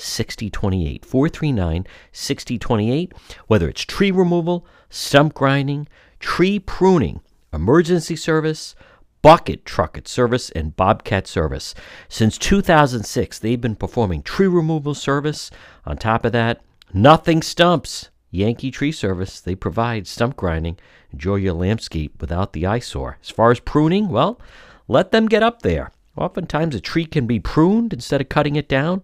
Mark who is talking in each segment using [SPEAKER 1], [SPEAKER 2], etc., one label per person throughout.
[SPEAKER 1] 439 6028. Whether it's tree removal, stump grinding, tree pruning, emergency service, bucket trucket service, and bobcat service. Since 2006, they've been performing tree removal service. On top of that, nothing stumps. Yankee Tree Service, they provide stump grinding. Enjoy your landscape without the eyesore. As far as pruning, well, let them get up there. Oftentimes, a tree can be pruned instead of cutting it down.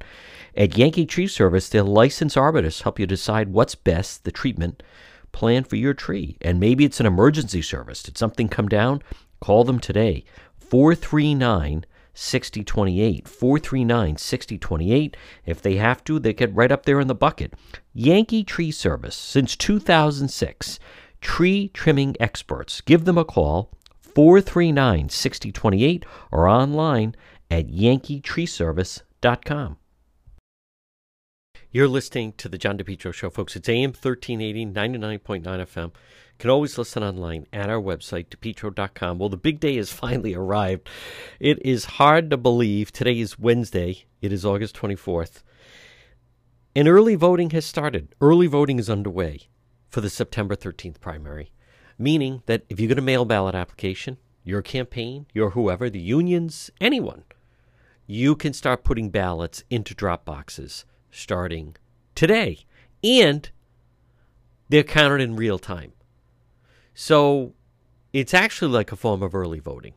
[SPEAKER 1] At Yankee Tree Service, their licensed arborists help you decide what's best, the treatment plan for your tree. And maybe it's an emergency service. Did something come down? Call them today. 439 6028. 439 6028. If they have to, they get right up there in the bucket. Yankee Tree Service, since 2006. Tree trimming experts. Give them a call, 439 6028, or online at yankeetreeservice.com. You're listening to the John DePetro Show, folks. It's AM 1380, 99.9 FM. You can always listen online at our website, depetro.com. Well, the big day has finally arrived. It is hard to believe. Today is Wednesday. It is August 24th. And early voting has started. Early voting is underway for the September 13th primary, meaning that if you get a mail ballot application, your campaign, your whoever, the unions, anyone, you can start putting ballots into drop boxes starting today. And they're counted in real time. So it's actually like a form of early voting.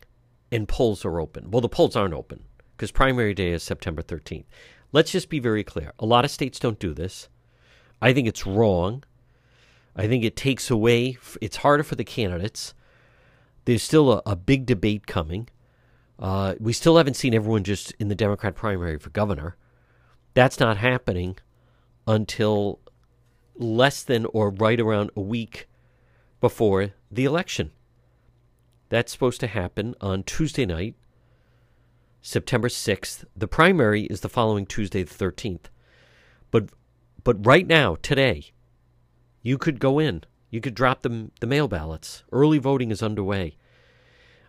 [SPEAKER 1] And polls are open. Well, the polls aren't open because primary day is September 13th. Let's just be very clear. A lot of states don't do this. I think it's wrong. I think it takes away, it's harder for the candidates. There's still a, a big debate coming. Uh, we still haven't seen everyone just in the Democrat primary for governor. That's not happening until less than or right around a week before the election. That's supposed to happen on Tuesday night, September 6th. The primary is the following Tuesday, the 13th. But but right now, today, you could go in. You could drop the, the mail ballots. Early voting is underway.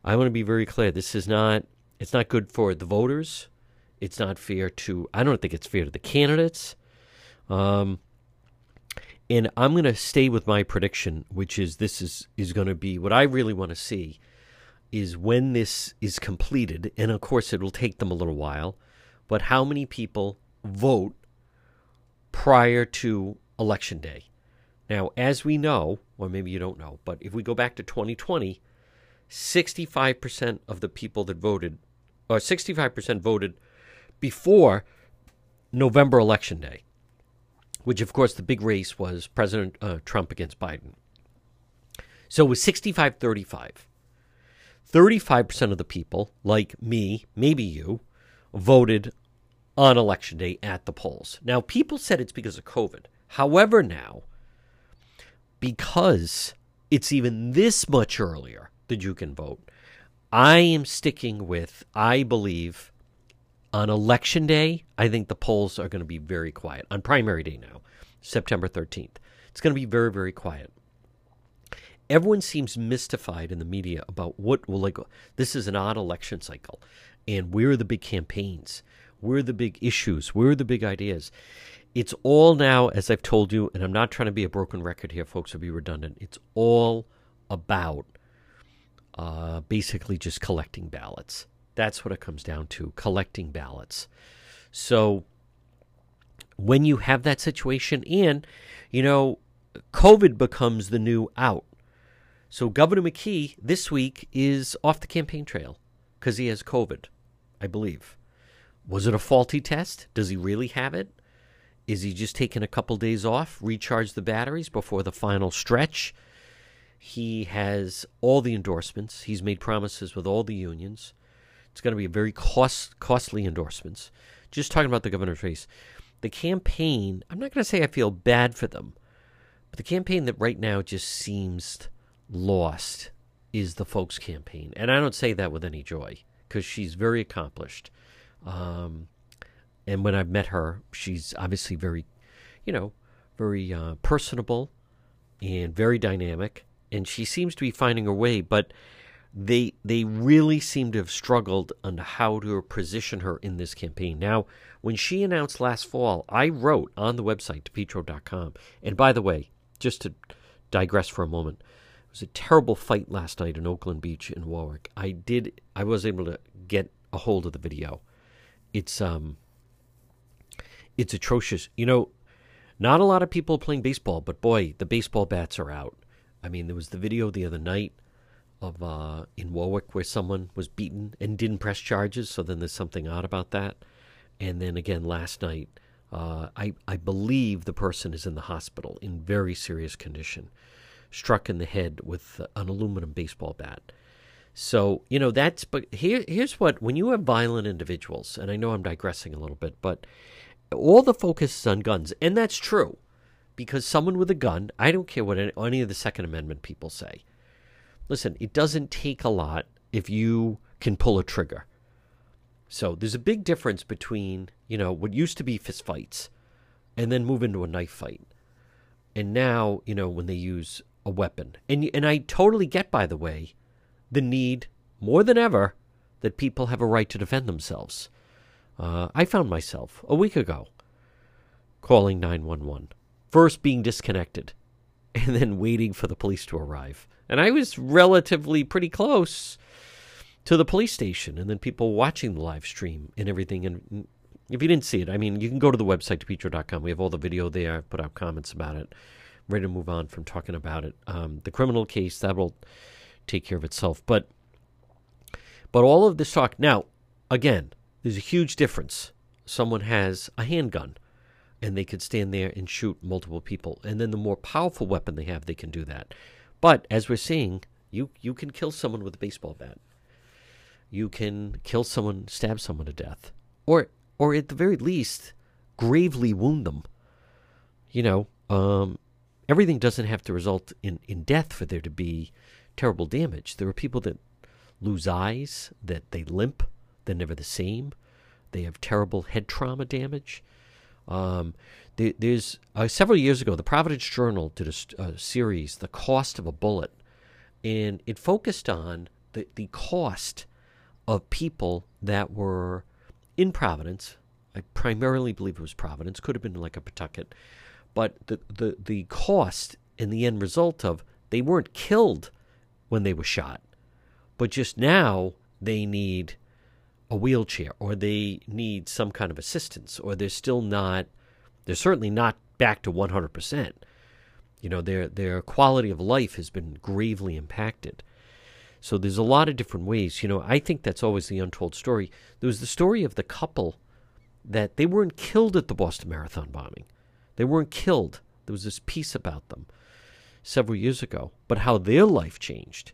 [SPEAKER 1] I want to be very clear. This is not it's not good for the voters. It's not fair to I don't think it's fair to the candidates. Um, and I'm going to stay with my prediction, which is this is is going to be what I really want to see is when this is completed, and of course it will take them a little while, but how many people vote prior to election day? Now, as we know, or maybe you don't know, but if we go back to 2020, 65% of the people that voted, or 65% voted before November election day, which, of course, the big race was President uh, Trump against Biden. So it was 65 35. 35% of the people, like me, maybe you, voted on election day at the polls. Now, people said it's because of COVID. However, now, because it's even this much earlier that you can vote, I am sticking with, I believe, on election day, I think the polls are going to be very quiet. On primary day now, September 13th, it's going to be very, very quiet. Everyone seems mystified in the media about what will like this is an odd election cycle and where are the big campaigns? Where are the big issues? Where are the big ideas? It's all now, as I've told you, and I'm not trying to be a broken record here, folks, or be redundant. It's all about uh, basically just collecting ballots. That's what it comes down to collecting ballots. So when you have that situation, and, you know, COVID becomes the new out. So Governor McKee this week is off the campaign trail because he has COVID, I believe. Was it a faulty test? Does he really have it? Is he just taking a couple days off, recharge the batteries before the final stretch? He has all the endorsements. He's made promises with all the unions. It's going to be very cost, costly endorsements. Just talking about the governor's race. the campaign, I'm not going to say I feel bad for them, but the campaign that right now just seems lost is the Foulkes campaign. And I don't say that with any joy because she's very accomplished. Um, and when I've met her, she's obviously very, you know, very uh, personable and very dynamic. And she seems to be finding her way, but they they really seem to have struggled on how to position her in this campaign. Now, when she announced last fall, I wrote on the website, depetro.com. And by the way, just to digress for a moment, it was a terrible fight last night in Oakland Beach in Warwick. I did I was able to get a hold of the video. It's um it's atrocious. You know, not a lot of people playing baseball, but boy, the baseball bats are out. I mean, there was the video the other night of uh, in Warwick where someone was beaten and didn't press charges. So then there's something odd about that. And then again last night, uh, I I believe the person is in the hospital in very serious condition, struck in the head with an aluminum baseball bat. So you know that's but here here's what when you have violent individuals, and I know I'm digressing a little bit, but all the focus is on guns, and that's true because someone with a gun, I don't care what any of the Second Amendment people say listen, it doesn't take a lot if you can pull a trigger. So there's a big difference between, you know, what used to be fistfights and then move into a knife fight. And now, you know, when they use a weapon. And and I totally get by the way the need more than ever that people have a right to defend themselves. Uh, I found myself a week ago calling 911, first being disconnected and then waiting for the police to arrive. And I was relatively pretty close to the police station and then people watching the live stream and everything. And if you didn't see it, I mean, you can go to the website, depetro.com. We have all the video there. I've put out comments about it. I'm ready to move on from talking about it. Um, the criminal case, that will take care of itself. But but all of this talk now, again, there's a huge difference. Someone has a handgun and they could stand there and shoot multiple people. And then the more powerful weapon they have, they can do that. But as we're seeing, you you can kill someone with a baseball bat. You can kill someone, stab someone to death, or or at the very least, gravely wound them. You know, um, everything doesn't have to result in in death for there to be terrible damage. There are people that lose eyes, that they limp, they're never the same. They have terrible head trauma damage. Um, there's uh, several years ago, the Providence Journal did a, a, series, "The Cost of a Bullet," and it focused on the the cost of people that were in Providence. I primarily believe it was Providence. Could have been like a Pawtucket, but the the the cost and the end result of they weren't killed when they were shot, but just now they need a wheelchair or they need some kind of assistance or they're still not they're certainly not back to 100%. You know, their their quality of life has been gravely impacted. So there's a lot of different ways. You know, I think that's always the untold story. There was the story of the couple that they weren't killed at the Boston Marathon bombing. They weren't killed. There was this piece about them several years ago, but how their life changed.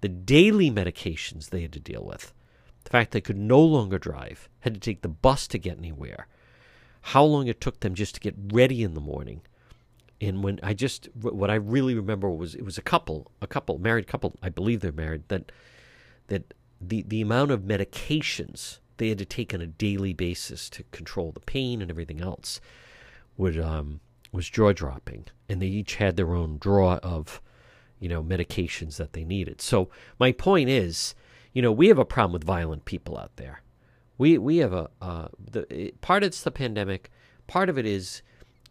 [SPEAKER 1] The daily medications they had to deal with. The fact they could no longer drive, had to take the bus to get anywhere how long it took them just to get ready in the morning. And when I just what I really remember was it was a couple, a couple, married couple, I believe they're married, that that the the amount of medications they had to take on a daily basis to control the pain and everything else would um was jaw dropping. And they each had their own draw of, you know, medications that they needed. So my point is, you know, we have a problem with violent people out there. We we have a uh, the part it's the pandemic. Part of it is,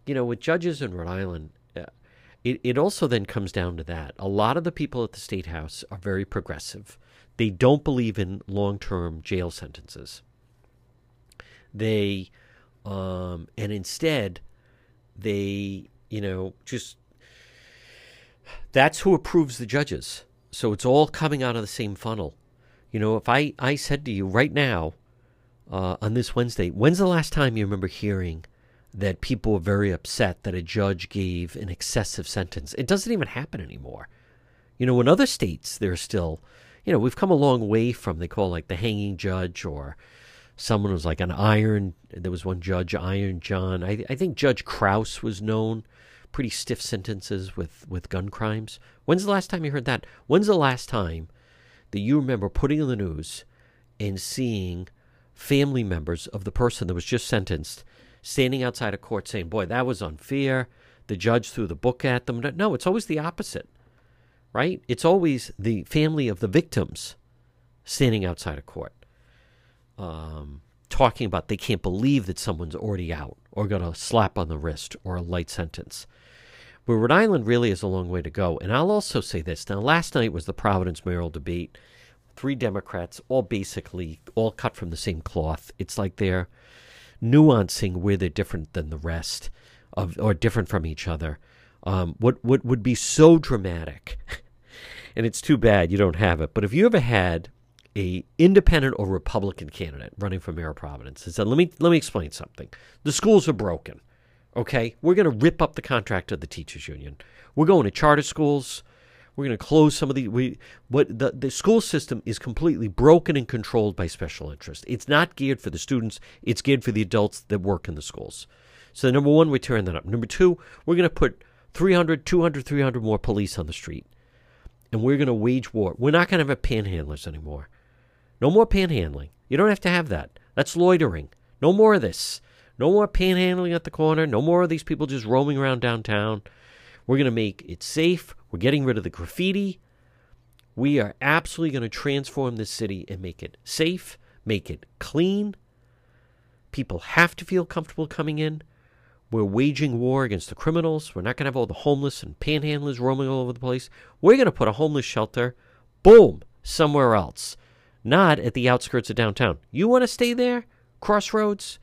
[SPEAKER 1] you know, with judges in Rhode Island, uh, it it also then comes down to that. A lot of the people at the state house are very progressive. They don't believe in long term jail sentences. They, um, and instead, they you know just that's who approves the judges. So it's all coming out of the same funnel. You know, if I, I said to you right now, uh, on this Wednesday. When's the last time you remember hearing that people were very upset that a judge gave an excessive sentence? It doesn't even happen anymore. You know, in other states, there's still, you know, we've come a long way from they call like the hanging judge or someone was like an Iron. There was one judge, Iron John. I, I think Judge Kraus was known. Pretty stiff sentences with with gun crimes. When's the last time you heard that? When's the last time that you remember putting in the news and seeing family members of the person that was just sentenced standing outside a court saying, "Boy, that was unfair." The judge threw the book at them. No, it's always the opposite, right? It's always the family of the victims standing outside a court um, talking about they can't believe that someone's already out or got a slap on the wrist or a light sentence. But Rhode Island really is a long way to go. And I'll also say this. Now, last night was the Providence mayoral debate. Three Democrats, all basically all cut from the same cloth. It's like they're nuancing where they're different than the rest of or different from each other. Um, what what would be so dramatic, and it's too bad you don't have it. But if you ever had a independent or Republican candidate running for mayor of Providence and said, "Let me let me explain something. The schools are broken. Okay, we're going to rip up the contract of the teachers union. We're going to charter schools. We're going to close some of the we what the the school system is completely broken and controlled by special interest. It's not geared for the students. It's geared for the adults that work in the schools. So number one, we turn that up. Number two, we're going to put 300, 200, 300 more police on the street, and we're going to wage war. We're not going to have panhandlers anymore. No more panhandling. You don't have to have that. That's loitering. No more of this. No more panhandling at the corner. No more of these people just roaming around downtown. We're going to make it safe. We're getting rid of the graffiti. We are absolutely going to transform this city and make it safe, make it clean. People have to feel comfortable coming in. We're waging war against the criminals. We're not going to have all the homeless and panhandlers roaming all over the place. We're going to put a homeless shelter, boom, somewhere else not at the outskirts of downtown. You want to stay there? Crossroads?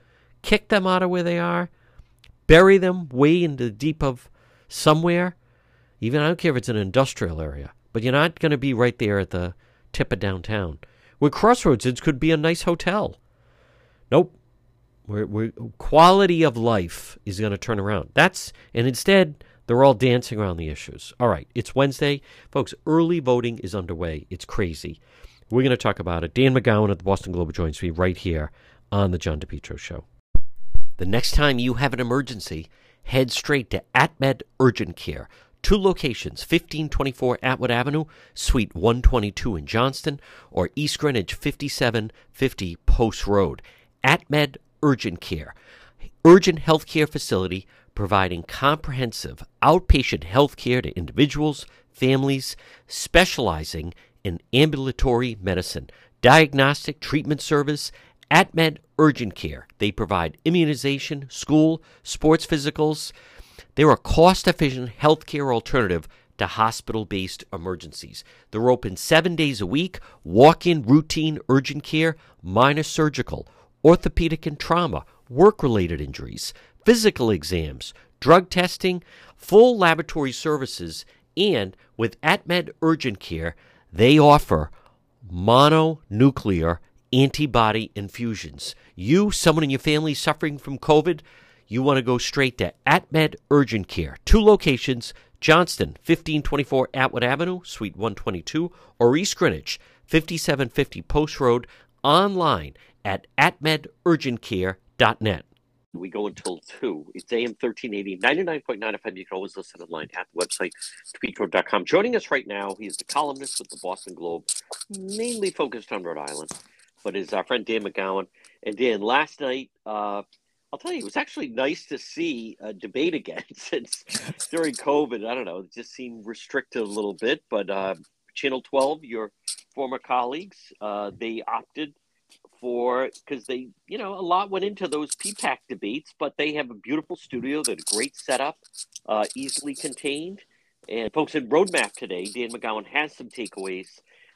[SPEAKER 1] Kick them out of where they are? Bury them way into the deep of somewhere? Even I don't care if it's an industrial area, but you're not going to be right there at the tip of downtown. Where Crossroads is could be a nice hotel. Nope. We're, we're, quality of life is going to turn around. That's and instead they're all dancing around the issues. All right, it's Wednesday, folks. Early voting is underway. It's crazy. We're going to talk about it. Dan McGowan at the Boston Globe joins me right here on the John DePetro Show. The next time you have an emergency, head straight to AtMed Urgent Care. Two locations, 1524 Atwood Avenue, Suite 122 in Johnston, or East Greenwich 5750 Post Road. AtMed Urgent Care. Urgent healthcare facility providing comprehensive outpatient health care to individuals, families, specializing in ambulatory medicine, diagnostic treatment service, AtMed Urgent Care. They provide immunization, school, sports physicals. They're a cost efficient healthcare alternative to hospital based emergencies. They're open seven days a week, walk in routine urgent care, minor surgical, orthopedic and trauma, work related injuries, physical exams, drug testing, full laboratory services, and with AtMed Urgent Care, they offer mononuclear antibody infusions. You, someone in your family suffering from COVID, you want to go straight to AtMed Urgent Care. Two locations Johnston, 1524 Atwood Avenue, Suite 122, or East Greenwich, 5750 Post Road, online at atmedurgentcare.net. We go until 2. It's AM 1380, 99.9 FM. You can always listen online at the website, depetro.com. Joining us right now, he is the columnist with the Boston Globe, mainly focused on Rhode Island, but is our friend Dan McGowan. And Dan, last night, uh, I'll tell you, it was actually nice to see a debate again since during COVID. I don't know, it just seemed restricted a little bit. But uh, Channel 12, your former colleagues, uh, they opted for because they, you know, a lot went into those PPAC debates, but they have a beautiful studio, they a great setup, uh, easily contained. And folks in Rhode Map today, Dan McGowan has some takeaways.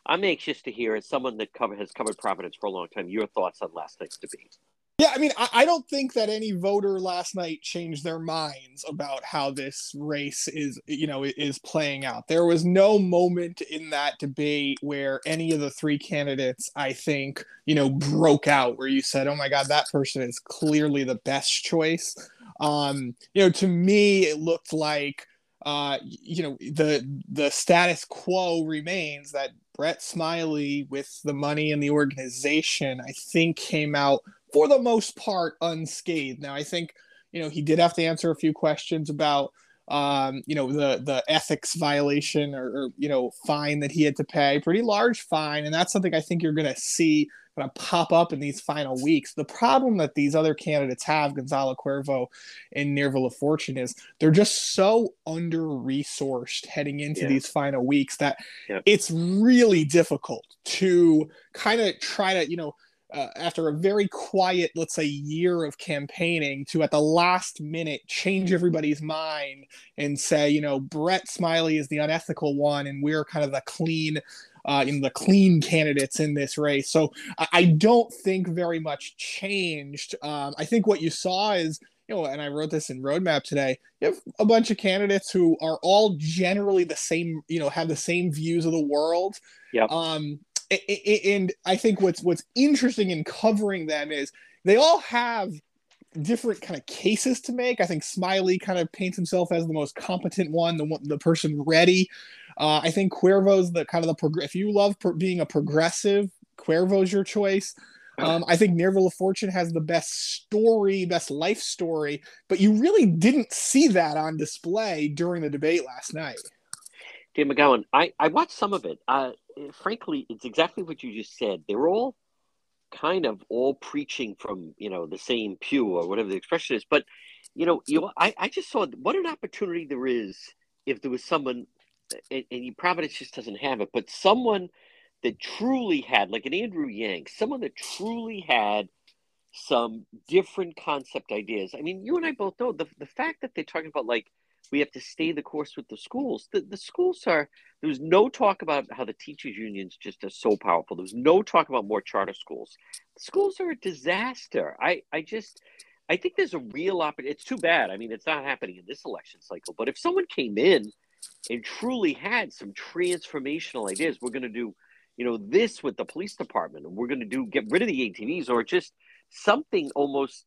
[SPEAKER 1] I'm anxious to hear, as someone that cover, has covered Providence for a long time, your thoughts on last night's debate.
[SPEAKER 2] Yeah, I mean, I, I, don't think that any voter last night changed their minds about how this race is, you know, is playing out. There was no moment in that debate where any of the three candidates, I think, you know, broke out where you said, "Oh my God, that person is clearly the best choice." Um, you know, to me, it looked like, uh, you know, the the status quo remains that Brett Smiley, with the money and the organization, I think came out for the most part unscathed. Now, I think you know he did have to answer a few questions about um, you know the the ethics violation or, or, you know fine that he had to pay, pretty large fine, and that's something I think you're going to see kind of pop up in these final weeks. The problem that these other candidates have, Gonzalo Cuervo and Nirva LaFortune, is they're just so under resourced heading into yeah. these final weeks that yeah. it's really difficult to kind of try to you know uh, after a very quiet, let's say, year of campaigning, to at the last minute change everybody's mind and say, you know, Brett Smiley is the unethical one, and we're kind of the clean, uh, you know, the clean candidates in this race. So I, I don't think very much changed. Um, I think what you saw is. You know, and I wrote this in Rhode Map today. You have a bunch of candidates who are all generally the same, you know, have the same views of the world.
[SPEAKER 1] Yeah.
[SPEAKER 2] Um, and I think what's what's interesting in covering them is they all have different kind of cases to make. I think Smiley kind of paints himself as the most competent one, the one, the person ready. Uh, I think Cuervo's the kind of the prog- if you love pro- being a progressive, Cuervo's your choice. Um, I think Nirva LaFortune has the best story, best life story, but you really didn't see that on display during the debate last night.
[SPEAKER 1] Dan McGowan, I, I watched some of it. Uh, frankly, it's exactly what you just said. They were all kind of all preaching from you know the same pew or whatever the expression is. But you know, you I, I just saw what an opportunity there is if there was someone, and, and Providence just doesn't have it, but someone that truly had, like an Andrew Yang, someone that truly had some different concept ideas. I mean, you and I both know the the fact that they're talking about like we have to stay the course with the schools. The, the schools are, there was no talk about how the teachers' unions just are so powerful. There was no talk about more charter schools. The schools are a disaster. I, I just, I think there's a real opportunity. It's too bad. I mean, it's not happening in this election cycle, but if someone came in and truly had some transformational ideas, we're going to do, you know, this with the police department, and we're going to do, get rid of the ATVs or just something almost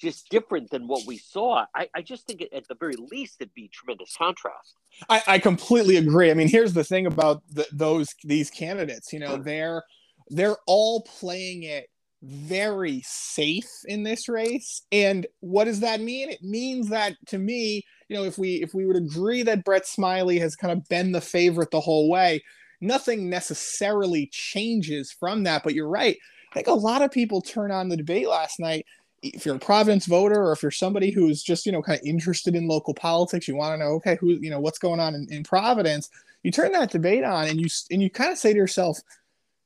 [SPEAKER 1] just different than what we saw. I, I just think at the very least it'd be tremendous contrast.
[SPEAKER 2] I, I completely agree. I mean, here's the thing about the, those these candidates. You know, they're they're all playing it very safe in this race. And what does that mean? It means that to me, you know, if we if we would agree that Brett Smiley has kind of been the favorite the whole way, nothing necessarily changes from that. But you're right. I think a lot of people turn on the debate last night if you're a Providence voter or if you're somebody who's just, you know, kind of interested in local politics, you want to know, okay, who, you know, what's going on in, in Providence, you turn that debate on and you, and you kind of say to yourself,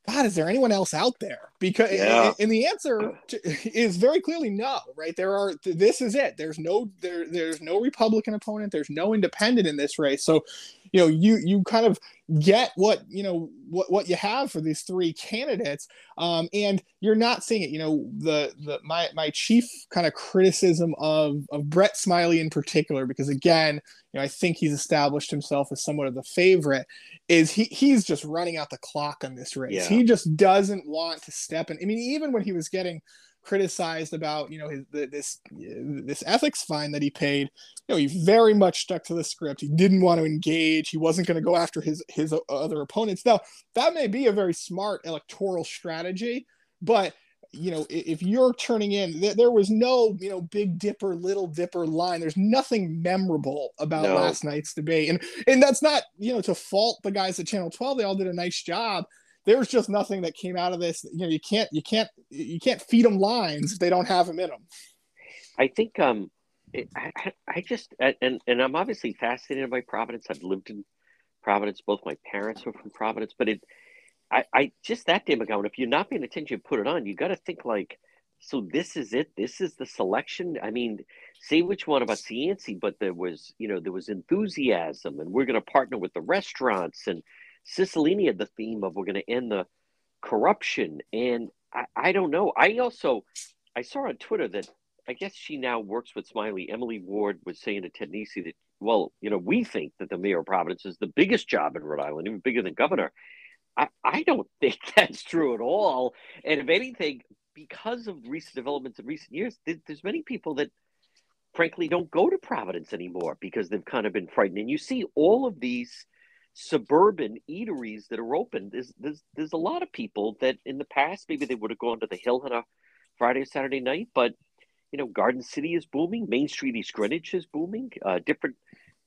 [SPEAKER 2] God, is there anyone else out there? Because yeah. and, and, the answer to, is very clearly no, right? There are this is it. There's no there there's no Republican opponent. There's no independent in this race. So, you know, you you kind of get what you know what what you have for these three candidates, um, and you're not seeing it. You know, the the my my chief kind of criticism of of Brett Smiley in particular, because again, you know, I think he's established himself as somewhat of the favorite is he he's just running out the clock on this race. Yeah. He just doesn't want to step in. I mean, even when he was getting criticized about you know his the, this this ethics fine that he paid, you know, he very much stuck to the script. He didn't want to engage. He wasn't going to go after his his other opponents. Now that may be a very smart electoral strategy, but you know, if you're turning in, there was no, you know, big dipper, little dipper line. There's nothing memorable about no. last night's debate. And and that's not, you know, to fault the guys at Channel 12. They all did a nice job. There's just nothing that came out of this. You know, you can't you can't you can't feed them lines if they don't have them in them.
[SPEAKER 1] I think um it, I, I just and and I'm obviously fascinated by Providence. I've lived in Providence. Both my parents were from Providence, but it I, I just that day McGowan, if you're not paying attention, put it on. You got to think like, so this is it. This is the selection. I mean, say which one about Cianci, but there was, you know, there was enthusiasm, and we're going to partner with the restaurants, and Cicilline had the theme of we're going to end the corruption, and I, I don't know. I also, I saw on Twitter that I guess she now works with Smiley. Emily Ward was saying to Ted Nesi that, well, you know, we think that the mayor of Providence is the biggest job in Rhode Island, even bigger than governor. I, I don't think that's true at all. And if anything, because of recent developments in recent years, there's many people that frankly don't go to Providence anymore because they've kind of been frightened. And you see all of these suburban eateries that are open. There's there's there's a lot of people that in the past maybe they would have gone to the Hill on a Friday or Saturday night, but you know, Garden City is booming. Main Street East Greenwich is booming. Uh, different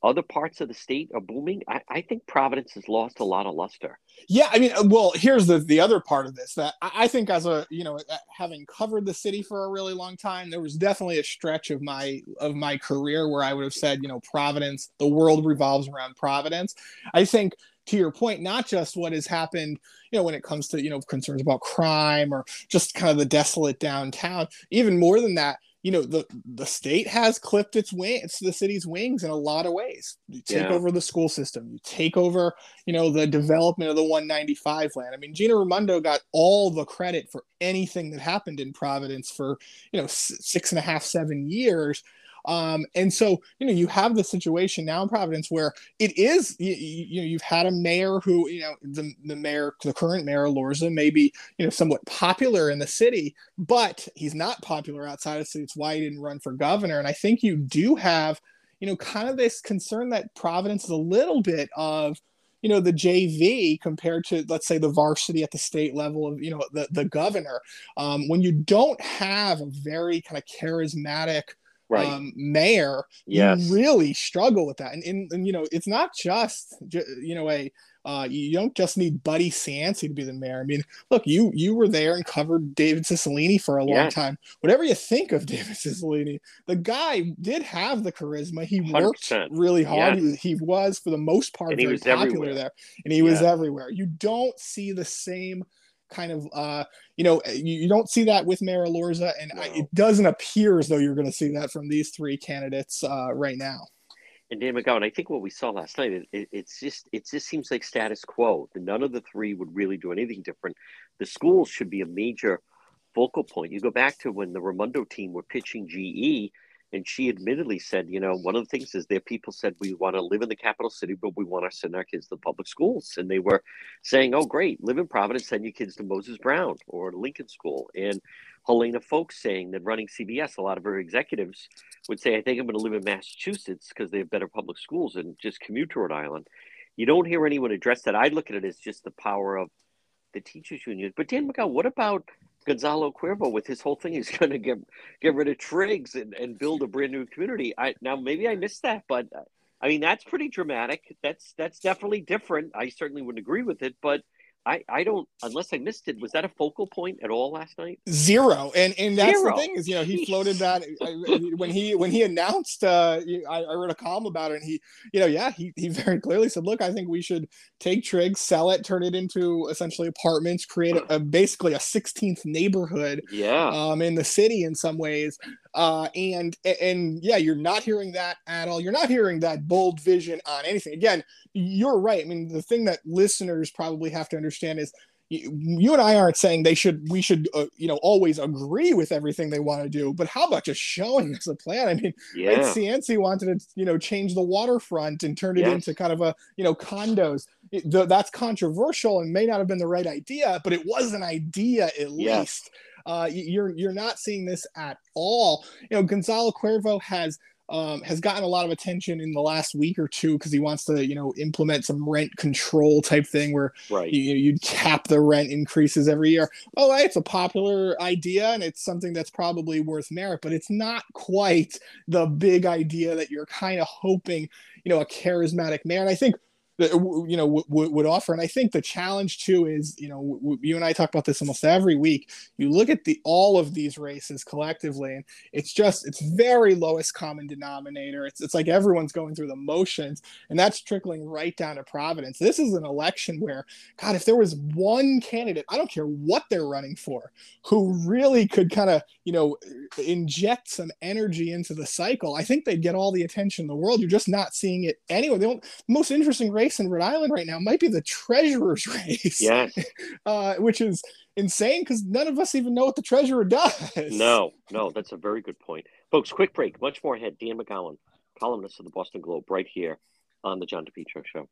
[SPEAKER 1] other parts of the state are booming. I, I, think Providence has lost a lot of luster.
[SPEAKER 2] Yeah, I mean, uh, well, here's the the other part of this that I think as a you know uh, having covered the city for a really long time, there was definitely a stretch of my of my career where I would have said, you know, Providence, the world revolves around Providence. I think to your point, not just what has happened, you know, when it comes to, you know, concerns about crime or just kind of the desolate downtown, even more than that, you know the the state has clipped its wings the city's wings in a lot of ways you take yeah. over the school system you take over you know the development of the 195 land i mean gina raimondo got all the credit for anything that happened in providence for you know six and a half seven years um, and so, you know, you have the situation now in Providence where it is, you, you know, you've had a mayor who, you know, the, the mayor, the current mayor, Elorza, may be, you know, somewhat popular in the city, but he's not popular outside of the city. It's why he didn't run for governor. And I think you do have, you know, kind of this concern that Providence is a little bit of, you know the JV compared to let's say the varsity at the state level of you know the the governor um, when you don't have a very kind of charismatic right. um, mayor, yes. you really struggle with that. And, and, and, you know, it's not just, you know, a, uh, you don't just need Buddy Cianci to be the mayor. I mean, look, you you were there and covered David Cicilline for a long yes. time. Whatever you think of David Cicilline, the guy did have the charisma. He worked really hard. Yes. He, he, was, for the most part, and very popular everywhere. there, and he was everywhere. You don't see the same kind of uh you know you, you don't see that with Mayor Elorza and no. I, it doesn't appear as though you're going to see that from these three candidates uh right now
[SPEAKER 1] and Dan McGowan, I think what we saw last night, it, it, it's just it just seems like status quo. None of the three would really do anything different. The schools should be a major focal point. You go back to when the Raimondo team were pitching GE, and she admittedly said, you know, one of the things is there people said we want to live in the capital city, but we want to send our kids to public schools. And they were saying, oh, great, live in Providence, send your kids to Moses Brown or Lincoln School. And Helena Foulkes saying that running CVS, a lot of her executives would say, I think I'm going to live in Massachusetts because they have better public schools and just commute to Rhode Island. You don't hear anyone address that. I look at it as just the power of the teachers union. But Dan McGowan, what about Gonzalo Cuervo with his whole thing. He's going to get get rid of Triggs and, and build a brand new community. I now maybe I missed that, but uh, I mean that's pretty dramatic. That's that's definitely different. I certainly wouldn't agree with it, but I, I don't unless I missed it. Was that a focal point at all last night?
[SPEAKER 2] Zero, and and that's Zero. the thing is you know he floated that when he when he announced. Uh, I, I wrote a column about it, and he you know yeah he he very clearly said, look, I think we should take Triggs, sell it, turn it into essentially apartments, create a, a basically a 16th neighborhood.
[SPEAKER 1] Yeah.
[SPEAKER 2] Um, in the city in some ways, uh, and and yeah, you're not hearing that at all. You're not hearing that bold vision on anything. Again, you're right. I mean, the thing that listeners probably have to understand is you, you and I aren't saying they should we should uh, you know always agree with everything they want to do, but how about just showing us a plan? I mean, yeah. right, Cianci wanted to you know change the waterfront and turn it yes. into kind of a you know condos. It, the, that's controversial and may not have been the right idea, but it was an idea at yes. least. Uh, you're you're not seeing this at all. You know, Gonzalo Cuervo has um, has gotten a lot of attention in the last week or two because he wants to, you know, implement some rent control type thing where right. you, you cap the rent increases every year. Oh, it's a popular idea and it's something that's probably worth merit, but it's not quite the big idea that you're kind of hoping, you know, a charismatic mayor. And I think you know w- would offer. And i think the challenge too is you know you and i talk about this almost every week. You look at the all of these races collectively and it's just it's very lowest common denominator. It's, it's like everyone's going through the motions and that's trickling right down to providence. This is an election where god if there was one candidate i don't care what they're running for who really could kind of you know inject some energy into the cycle i think they'd get all the attention in the world. You're just not seeing it anyway. The most interesting race race in Rhode Island right now might be the treasurer's race.
[SPEAKER 1] Yes.
[SPEAKER 2] Uh, which is insane because none of us even know what the treasurer does.
[SPEAKER 1] No, no, that's a very good point. Folks, quick break. Much more ahead. Dan McGowan, columnist of the Boston Globe, right here on the John DePetro Show.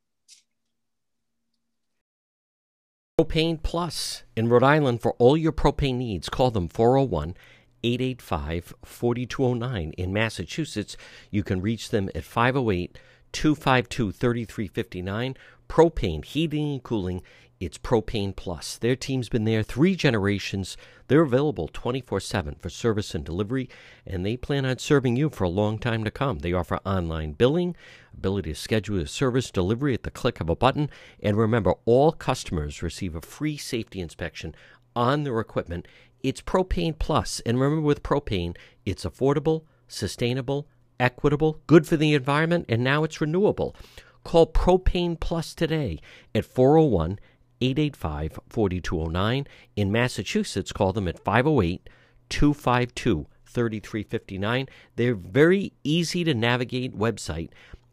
[SPEAKER 3] Propane Plus in Rhode Island for all your propane needs. Call them 401 885 4209. In Massachusetts, you can reach them at 508 252 3359.
[SPEAKER 1] Propane, heating and cooling. It's Propane Plus. Their team's been there three generations. They're available 24 7 for service and delivery, and they plan on serving you for a long time to come. They offer online billing, ability to schedule a service delivery at the click of a button, and remember, all customers receive a free safety inspection on their equipment. It's Propane Plus, and remember with propane, it's affordable, sustainable, equitable, good for the environment, and now it's renewable. Call Propane Plus today at 401 885 4209. In Massachusetts, call them at 508 252 3359. They're very easy to navigate website.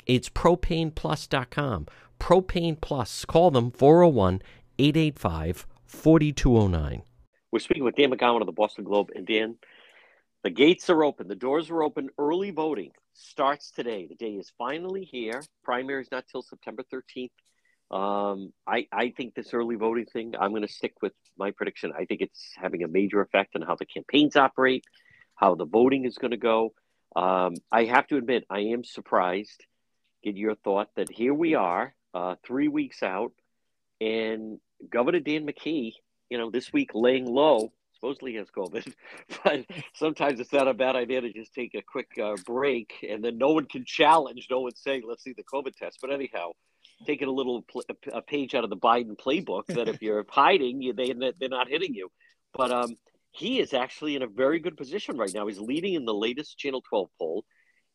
[SPEAKER 1] It's propaneplus.com. Propane Plus. Call them 401 885 4209.
[SPEAKER 4] We're speaking with Dan McGowan of the Boston Globe. And Dan, the gates are open, the doors are open. Early voting starts today. The day is finally here. Primary is not till September 13th. Um, I, I think this early voting thing, I'm going to stick with my prediction. I think it's having a major effect on how the campaigns operate, how the voting is going to go. Um, I have to admit, I am surprised. Get your thought that here we are, uh, three weeks out, and Governor Dan McKee, you know, this week laying low, supposedly has COVID, but sometimes it's not a bad idea to just take a quick uh, break, and then no one can challenge. No one's saying, "Let's see the COVID test." But anyhow, taking a little pl- a page out of the Biden playbook that if you're hiding, you, they they're not hitting you. But um, he is actually in a very good position right now. He's leading in the latest Channel 12 poll.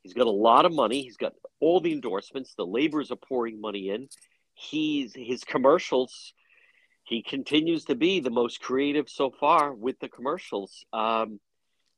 [SPEAKER 4] He's got a lot of money. He's got all the endorsements. The laborers are pouring money in. He's his commercials. He continues to be the most creative so far with the commercials. Um,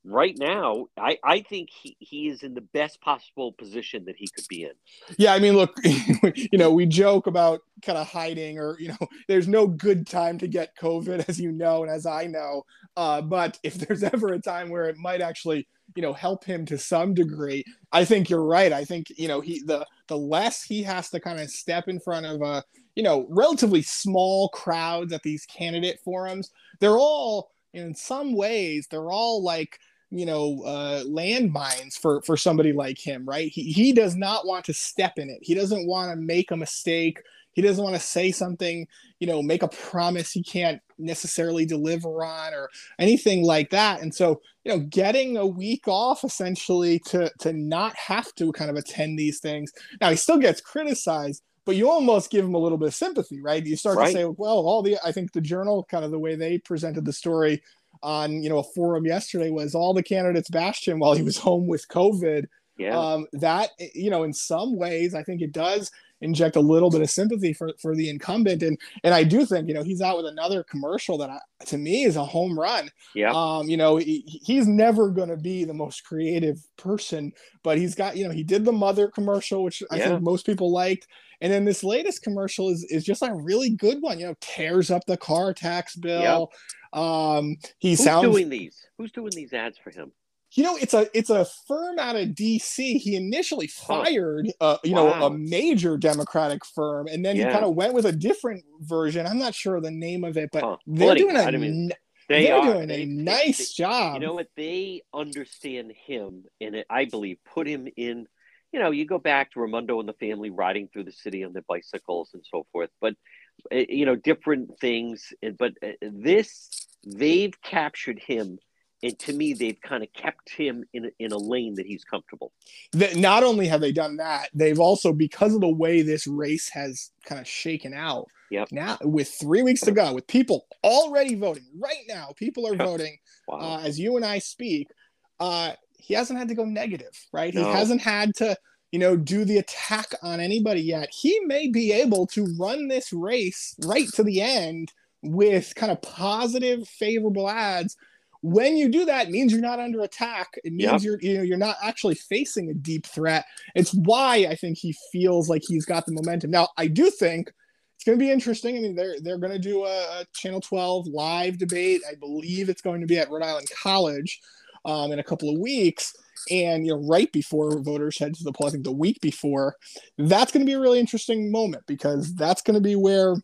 [SPEAKER 4] right now, I, I think he, he is in the best possible position that he could be in.
[SPEAKER 2] Yeah, I mean, look, you know, we joke about kind of hiding or, you know, there's no good time to get COVID, as you know, and as I know. Uh, but if there's ever a time where it might actually, you know, help him to some degree, I think you're right. I think, you know, he the the less he has to kind of step in front of a, you know, relatively small crowds at these candidate forums, they're all in some ways, they're all like you know uh, landmines for for somebody like him right? He, he does not want to step in it. He doesn't want to make a mistake. He doesn't want to say something you know make a promise he can't necessarily deliver on or anything like that. And so you know getting a week off essentially to to not have to kind of attend these things. Now he still gets criticized but you almost give him a little bit of sympathy right you start right. to say well all the i think the journal kind of the way they presented the story on you know a forum yesterday was all the candidates bashed him while he was home with COVID. Yeah. Um, that you know, in some ways, I think it does inject a little bit of sympathy for, for the incumbent, and and I do think you know he's out with another commercial that I, to me is a home run.
[SPEAKER 4] Yeah.
[SPEAKER 2] Um, you know, he, he's never going to be the most creative person, but he's got you know he did the mother commercial, which I think most people liked. And then this latest commercial is is just a really good one. You know, tears up the car tax bill. Yep. Um, he
[SPEAKER 4] Who's
[SPEAKER 2] sounds
[SPEAKER 4] doing these. Who's doing these ads for him?
[SPEAKER 2] You know, it's a it's a firm out of D.C. He initially fired, uh, you wow. know, a major Democratic firm, and then yeah. he kind of went with a different version. I'm not sure the name of it, but huh. they're doing a mean, they they're are. doing they, a nice
[SPEAKER 4] they,
[SPEAKER 2] job.
[SPEAKER 4] You know what? They understand him, and it, I believe put him in. You know, you go back to Raimondo and the family riding through the city on their bicycles and so forth, but Eh, you know different things eh, but eh, this they've captured him and to me they've kind of kept him in a, in a lane that he's comfortable
[SPEAKER 2] that not only have they done that they've also because of the way this race has kind of shaken out
[SPEAKER 4] yep.
[SPEAKER 2] now with three weeks to go with people already voting right now people are voting wow. uh, as you and i speak uh, he hasn't had to go negative right no. he hasn't had to you know, do the attack on anybody yet. He may be able to run this race right to the end with kind of positive, favorable ads. When you do that, it means you're not under attack. It means yep. you're you know you're not actually facing a deep threat. It's why I think he feels like he's got the momentum. Now, I do think it's going to be interesting. I mean, they're they're going to do a, a Channel 12 live debate. I believe it's going to be at Rhode Island College um, in a couple of weeks and you know right before voters head to the poll i think the week before that's going to be a really interesting moment because that's going to be where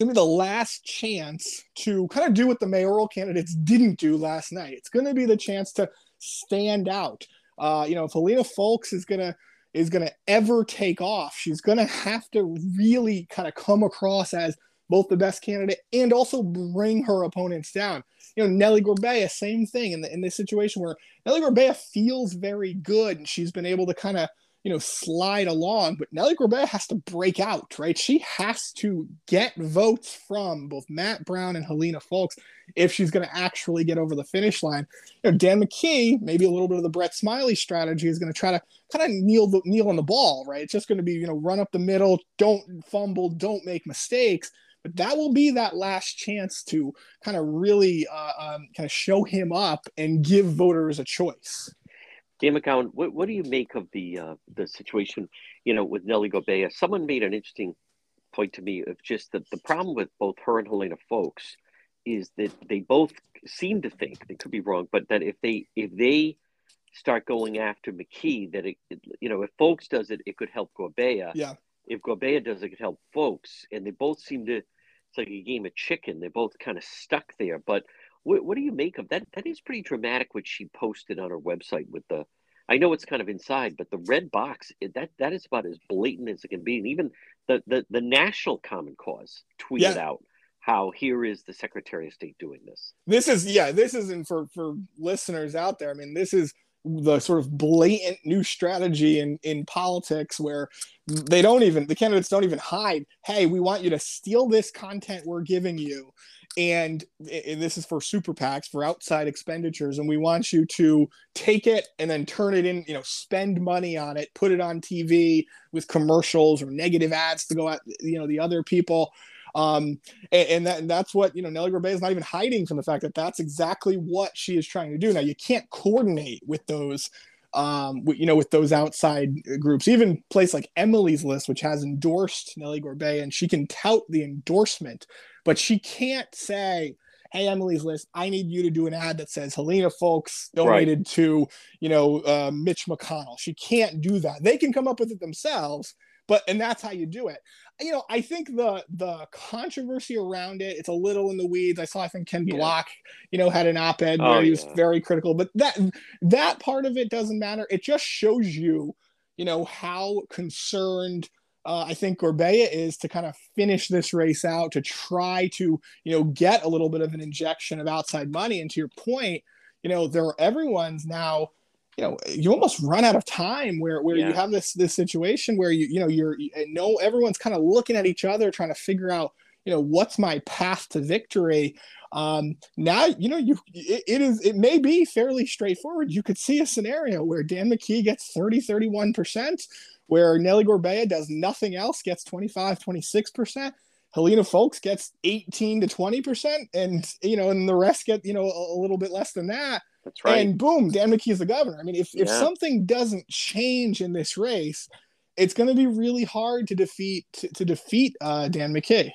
[SPEAKER 2] going to be the last chance to kind of do what the mayoral candidates didn't do last night it's going to be the chance to stand out uh, you know if helena foulkes is going to is going to ever take off, she's going to have to really kind of come across as both the best candidate and also bring her opponents down. You know, Nellie Gorbea, same thing in, the, in this situation where Nellie Gorbea feels very good and she's been able to kind of you know, slide along. But Nellie Gorbea has to break out, right? She has to get votes from both Matt Brown and Helena Foulkes if she's going to actually get over the finish line. You know, Dan McKee, maybe a little bit of the Brett Smiley strategy, is going to try to kind of kneel the kneel on the ball, right? It's just going to be, you know, run up the middle, don't fumble, don't make mistakes. But that will be that last chance to kind of really uh, um, kind of show him up and give voters a choice.
[SPEAKER 1] Dan McGowan, what, what do you make of the uh, the situation, you know, with Nellie Gorbea? Someone made an interesting point to me of just that the problem with both her and Helena Foulkes is that they both seem to think they could be wrong, but that if they if they start going after McKee, that it, it you know if Foulkes does it, it could help Gorbea.
[SPEAKER 2] Yeah.
[SPEAKER 1] If Gorbea does it, it could help Foulkes, and they both seem to. It's like a game of chicken. They're both kind of stuck there, but what, what do you make of that? That is pretty dramatic. What she posted on her website with the, I know it's kind of inside, but the red box eh, that that is about as blatant as it can be. And even the the, the National Common Cause tweeted yeah. out how here is the Secretary of State doing this.
[SPEAKER 2] This is yeah. This isn't for for listeners out there. I mean, this is the sort of blatant new strategy in in politics where they don't even the candidates don't even hide hey we want you to steal this content we're giving you and, and this is for super PACs for outside expenditures, and we want you to take it and then turn it in, you know, spend money on it, put it on TV with commercials or negative ads to go at, you know, the other people. Um, and, and, that, and that's what, you know, Nellie Gorbea is not even hiding from the fact that that's exactly what she is trying to do. Now, you can't coordinate with those um, you know, with those outside groups, even place like Emily's List, which has endorsed Nellie Gorbea, and she can tout the endorsement but she can't say, hey emily's list i need you to do an ad that says helena Foulkes donated right. to you know uh, mitch mcconnell she can't do that they can come up with it themselves but and that's how you do it you know i think the the controversy around it it's a little in the weeds i saw i think ken block you know had an op-ed oh, where he was yeah. very critical but that that part of it doesn't matter it just shows you you know how concerned uh, I think Gorbea is to kind of finish this race out to try to you know get a little bit of an injection of outside money. And to your point, you know there are everyone's now you know you almost run out of time where where yeah. you have this this situation where you you know you're you know everyone's kind of looking at each other trying to figure out you know what's my path to victory um now you know you it, it is it may be fairly straightforward you could see a scenario where dan mckee gets 30 31 percent where nellie Gorbea does nothing else, gets 25, 26%. Helena Foulkes gets 18 to 20%, and you know, and the rest get, you know, a, a little bit less than that.
[SPEAKER 1] That's right.
[SPEAKER 2] And boom, Dan McKee is the governor. I mean, if, yeah. if something doesn't change in this race, it's going to be really hard to defeat to, to defeat uh, Dan McKee.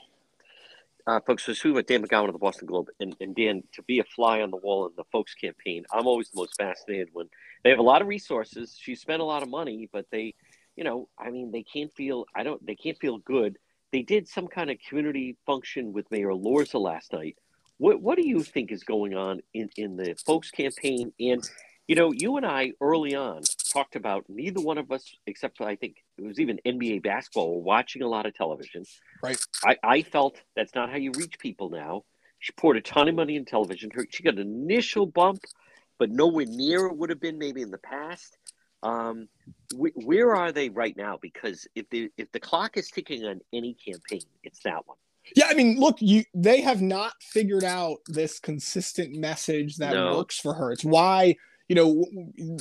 [SPEAKER 1] Uh, folks, we're with Dan McGowan of the Boston Globe, and, and Dan, to be a fly on the wall in the Foulkes campaign, I'm always the most fascinated when they have a lot of resources. She spent a lot of money, but they you know, I mean, they can't feel. I don't. They can't feel good. They did some kind of community function with Mayor Elorza last night. What What do you think is going on in in the Foulkes campaign? And you know, you and I early on talked about neither one of us, except for I think it was even NBA basketball, were watching a lot of television.
[SPEAKER 2] Right.
[SPEAKER 1] I, I felt that's not how you reach people now. She poured a ton of money in television. Her, she got an initial bump, but nowhere near it would have been maybe in the past. Um, wh- where are they right now? Because if the if the clock is ticking on any campaign, it's that one.
[SPEAKER 2] Yeah, I mean, look, you they have not figured out this consistent message that no. works for her. It's why you know,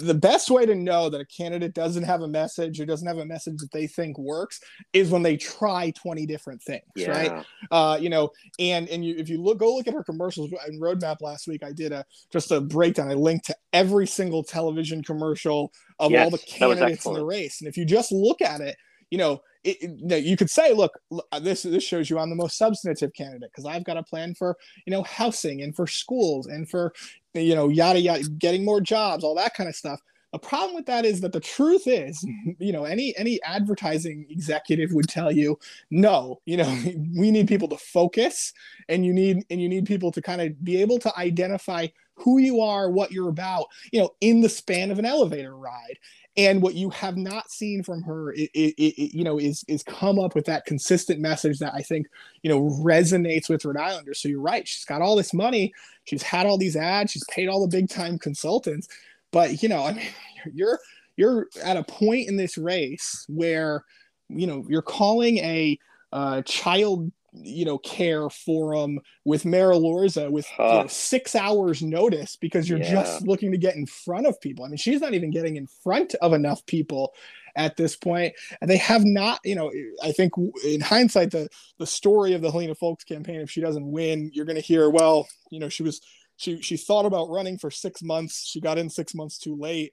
[SPEAKER 2] the best way to know that a candidate doesn't have a message or doesn't have a message that they think works is when they try 20 different things, yeah. right? Uh, you know, and and you if you look go look at her commercials in Rhode Map last week, I did a just a breakdown. I linked to every single television commercial of yes, all the candidates in the race. And if you just look at it, you know, it, it, you could say, look, uh, this this shows you I'm the most substantive candidate because I've got a plan for you know housing and for schools and for you know yada yada, getting more jobs, all that kind of stuff. The problem with that is that the truth is, you know, any any advertising executive would tell you, no, you know, we need people to focus, and you need and you need people to kind of be able to identify who you are, what you're about, you know, in the span of an elevator ride. And what you have not seen from her, it, it, it, you know, is is come up with that consistent message that I think you know resonates with Rhode Islanders. So you're right; she's got all this money, she's had all these ads, she's paid all the big time consultants, but you know, I mean, you're you're at a point in this race where you know you're calling a uh, child you know care forum with Mayor Elorza with huh. you know, six hours notice because you're yeah. just looking to get in front of people. I mean, she's not even getting in front of enough people at this point. point, and they have not. You know, I think in hindsight, the the story of the Helena Foulkes campaign, if she doesn't win, you're going to hear, well, you know, she was she she thought about running for six months, she got in six months too late.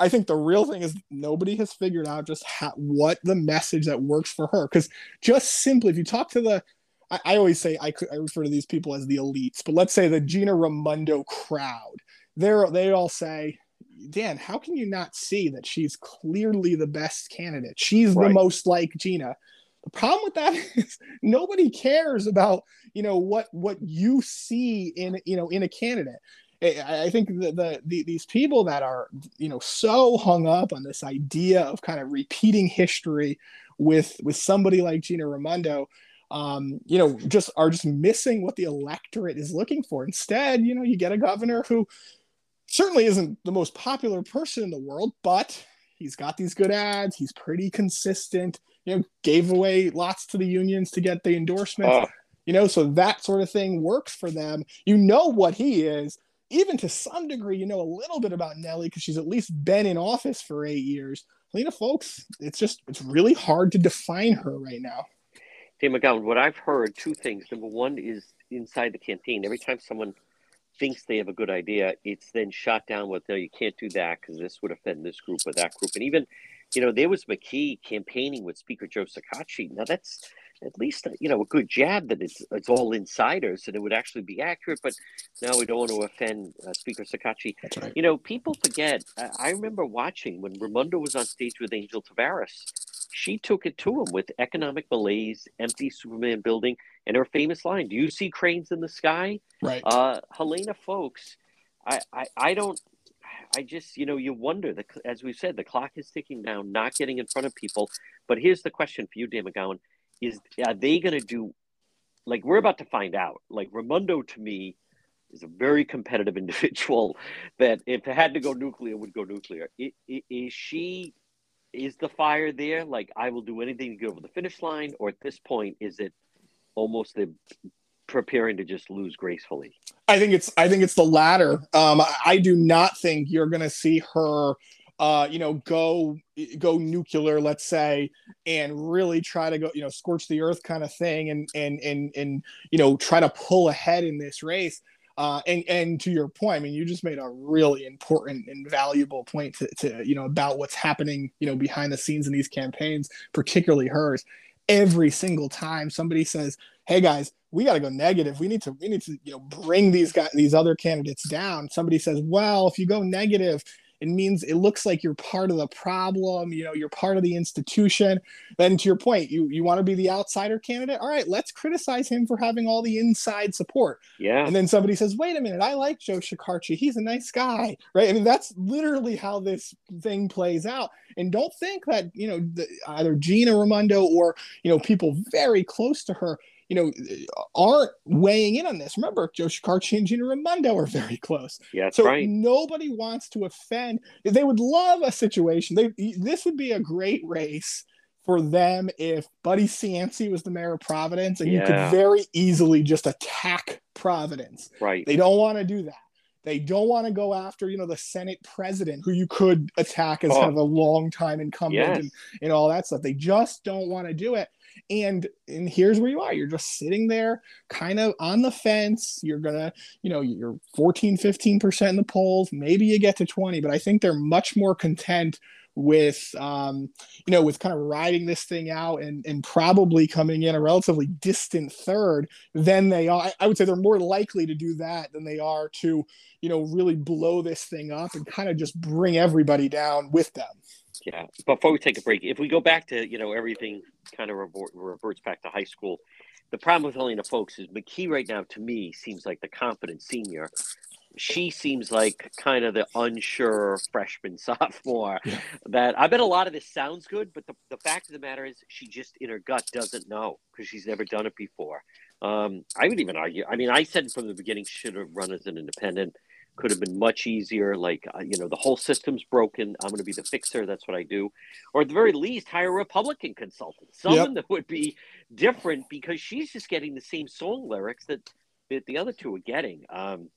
[SPEAKER 2] I think the real thing is nobody has figured out just how, what the message that works for her. Because just simply, if you talk to the, I, I always say I, I refer to these people as the elites, but let's say the Gina Raimondo crowd, they're they all say, Dan, how can you not see that she's clearly the best candidate? She's right. the most like Gina. The problem with that is nobody cares about you know what what you see in you know in a candidate. I think the, the, the, these people that are you know so hung up on this idea of kind of repeating history with with somebody like Gina Raimondo, um, you know, just are just missing what the electorate is looking for. Instead, you know, you get a governor who certainly isn't the most popular person in the world, but he's got these good ads. He's pretty consistent. You know, gave away lots to the unions to get the endorsements. Oh. You know, so that sort of thing works for them. You know what he is even to some degree, you know a little bit about Nellie because she's at least been in office for eight years. Lena Foulkes, it's just it's really hard to define her right now.
[SPEAKER 1] Dan McGowan, what I've heard, two things. Number one is inside the campaign, every time someone thinks they have a good idea, it's then shot down with, no, you can't do that because this would offend this group or that group. And even, you know, there was McKee campaigning with Speaker Joe Shekarchi. Now that's at least you know a good jab that it's it's all insiders and it would actually be accurate. But now we don't want to offend uh, Speaker Shekarchi. Right. You know, people forget. I, I remember watching when Raimondo was on stage with Angel Taveras. She took it to him with economic malaise, empty Superman building, and her famous line: "Do you see cranes in the sky?"
[SPEAKER 2] Right.
[SPEAKER 1] Uh, Helena Foulkes, I, I, I don't. I just, you know, you wonder. The, as we said, the clock is ticking down. Not getting in front of people. But here's the question for you, Dan McGowan: is are they going to do like we're about to find out. Like raimondo to me is a very competitive individual that if it had to go nuclear would go nuclear. Is she is the fire there? Like i will do anything to get over the finish line or at this point is it almost the preparing to just lose gracefully?
[SPEAKER 2] I think it's i think it's the latter. Um i do not think you're going to see her uh, you know, go go nuclear, let's say, and really try to go, you know, scorch the earth kind of thing, and and and and you know, try to pull ahead in this race. Uh, and and to your point, I mean, you just made a really important and valuable point to, to you know about what's happening, you know, behind the scenes in these campaigns, particularly hers. Every single time somebody says, "Hey guys, we got to go negative. We need to we need to you know bring these guys these other candidates down." Somebody says, "Well, if you go negative." It means it looks like you're part of the problem you know you're part of the institution. Then to your point you you want to be the outsider candidate? All right let's criticize him for having all the inside support.
[SPEAKER 1] Yeah.
[SPEAKER 2] And then somebody says wait a minute i like joe shekarchi he's a nice guy right? I mean that's literally how this thing plays out. And don't think that you know the, either gina raimondo or you know people very close to her you know, aren't weighing in on this. Remember, Joe Shekarchi and Gina Raimondo are very close.
[SPEAKER 1] Yeah,
[SPEAKER 2] so
[SPEAKER 1] right.
[SPEAKER 2] nobody wants to offend. They would love a situation. They this would be a great race for them if Buddy Cianci was the mayor of Providence, and yeah. you could very easily just attack Providence.
[SPEAKER 1] Right.
[SPEAKER 2] They don't want to do that. They don't want to go after, you know, the Senate president who you could attack as oh. kind of a long time incumbent yes. and, and all that stuff. They just don't want to do it and and here's where you are. You're just sitting there kind of on the fence. You're gonna you know you're 14 15% in the polls. Maybe you get to 20 but i think they're much more content with um, you know with kind of riding this thing out and and probably coming in a relatively distant third than they are. I would say they're more likely to do that than they are to you know really blow this thing up and kind of just bring everybody down with them
[SPEAKER 1] yeah. Before we take a break, if we go back to you know everything kind of revert, reverts back to high school. The problem with Helena Foulkes is McKee right now to me seems like the confident senior. she seems like kind of the unsure freshman sophomore yeah. that I bet a lot of this sounds good, but the, the fact of the matter is she just in her gut doesn't know because she's never done it before. Um, I would even argue. I mean, I said from the beginning should have run as an independent. Could have been much easier. Like uh, you know, the whole system's broken. I'm going to be the fixer. That's what I do. Or at the very least, hire a Republican consultant, someone yep. that would be different because she's just getting the same song lyrics that, that the other two are getting. Um,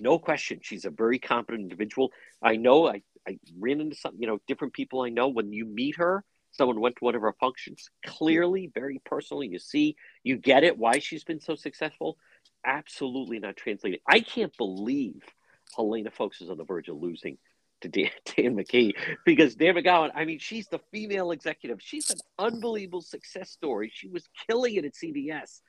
[SPEAKER 1] no question. She's a very competent individual. I know I, I ran into some, you know, different people I know. When you meet her, someone went to one of her functions, clearly, very personally, you see, you get it, why she's been so successful. Absolutely not translated. I can't believe Helena Foulkes is on the verge of losing to Dan, Dan McKee because Dan McGowan, I mean, she's the female executive. She's an unbelievable success story. She was killing it at CVS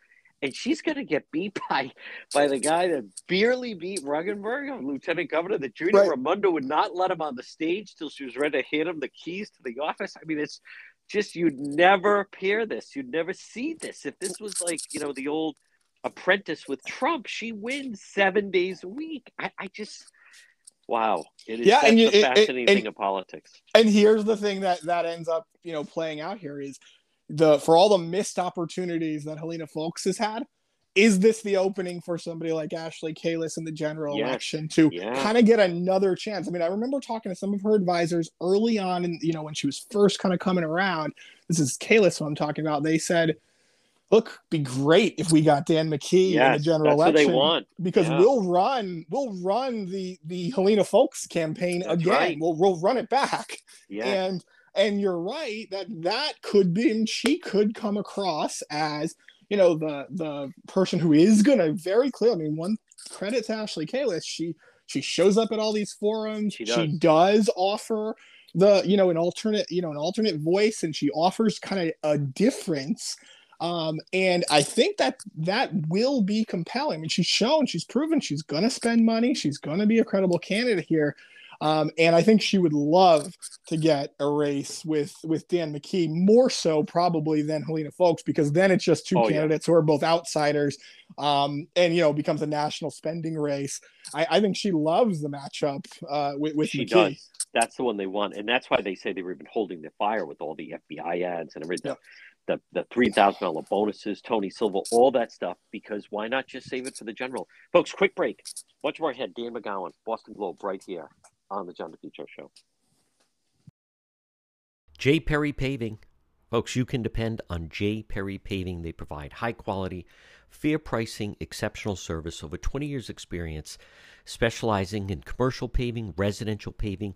[SPEAKER 1] and she's going to get beat by by the guy that barely beat Regunberg, lieutenant governor. That Judy right. Raimondo would not let him on the stage till she was ready to hand him the keys to the office. I mean, it's just you'd never pair this. You'd never see this. If this was like you know the old apprentice with Trump, she wins seven days a week. I, I just. Wow, it is yeah, and you, fascinating it, thing of politics.
[SPEAKER 2] And here's the thing that that ends up, you know, playing out here is the for all the missed opportunities that Helena Foulkes has had, is this the opening for somebody like Ashley Kalus in the general yes. election to yeah. kind of get another chance? I mean, I remember talking to some of her advisors early on, and you know, when she was first kind of coming around. This is Kalus, who I'm talking about. They said, "Look, be great if we got Dan McKee yes, in the general election, because yeah. we'll run, we'll run the the Helena Foulkes campaign that's again. Right. We'll we'll run it back, yeah. and." and you're right that that could be and she could come across as you know the the person who is gonna very clear i mean one credit to ashley Kalus, she she shows up at all these forums she does. she does offer the you know an alternate you know an alternate voice and she offers kind of a difference um, and I think that that will be compelling. I mean, she's shown, she's proven she's going to spend money. She's going to be a credible candidate here. Um, and I think she would love to get a race with with Dan McKee more so probably than Helena Foulkes because then it's just two oh, candidates yeah. who are both outsiders, um, and you know becomes a national spending race. I, I think she loves the matchup uh, with, with
[SPEAKER 1] she
[SPEAKER 2] McKee.
[SPEAKER 1] Does. That's the one they want, and that's why they say they've even holding the fire with all the FBI ads and everything. Yep. The, the three thousand dollar bonuses, Tony Silva, all that stuff. Because why not just save it for the general, folks? Quick break. Much more ahead. Dan McGowan, Boston Globe, right here on the John DePetro Show.
[SPEAKER 5] J. Perry Paving. Folks, you can depend on J. Perry Paving. They provide high quality, fair pricing, exceptional service, over 20 years' experience, specializing in commercial paving, residential paving,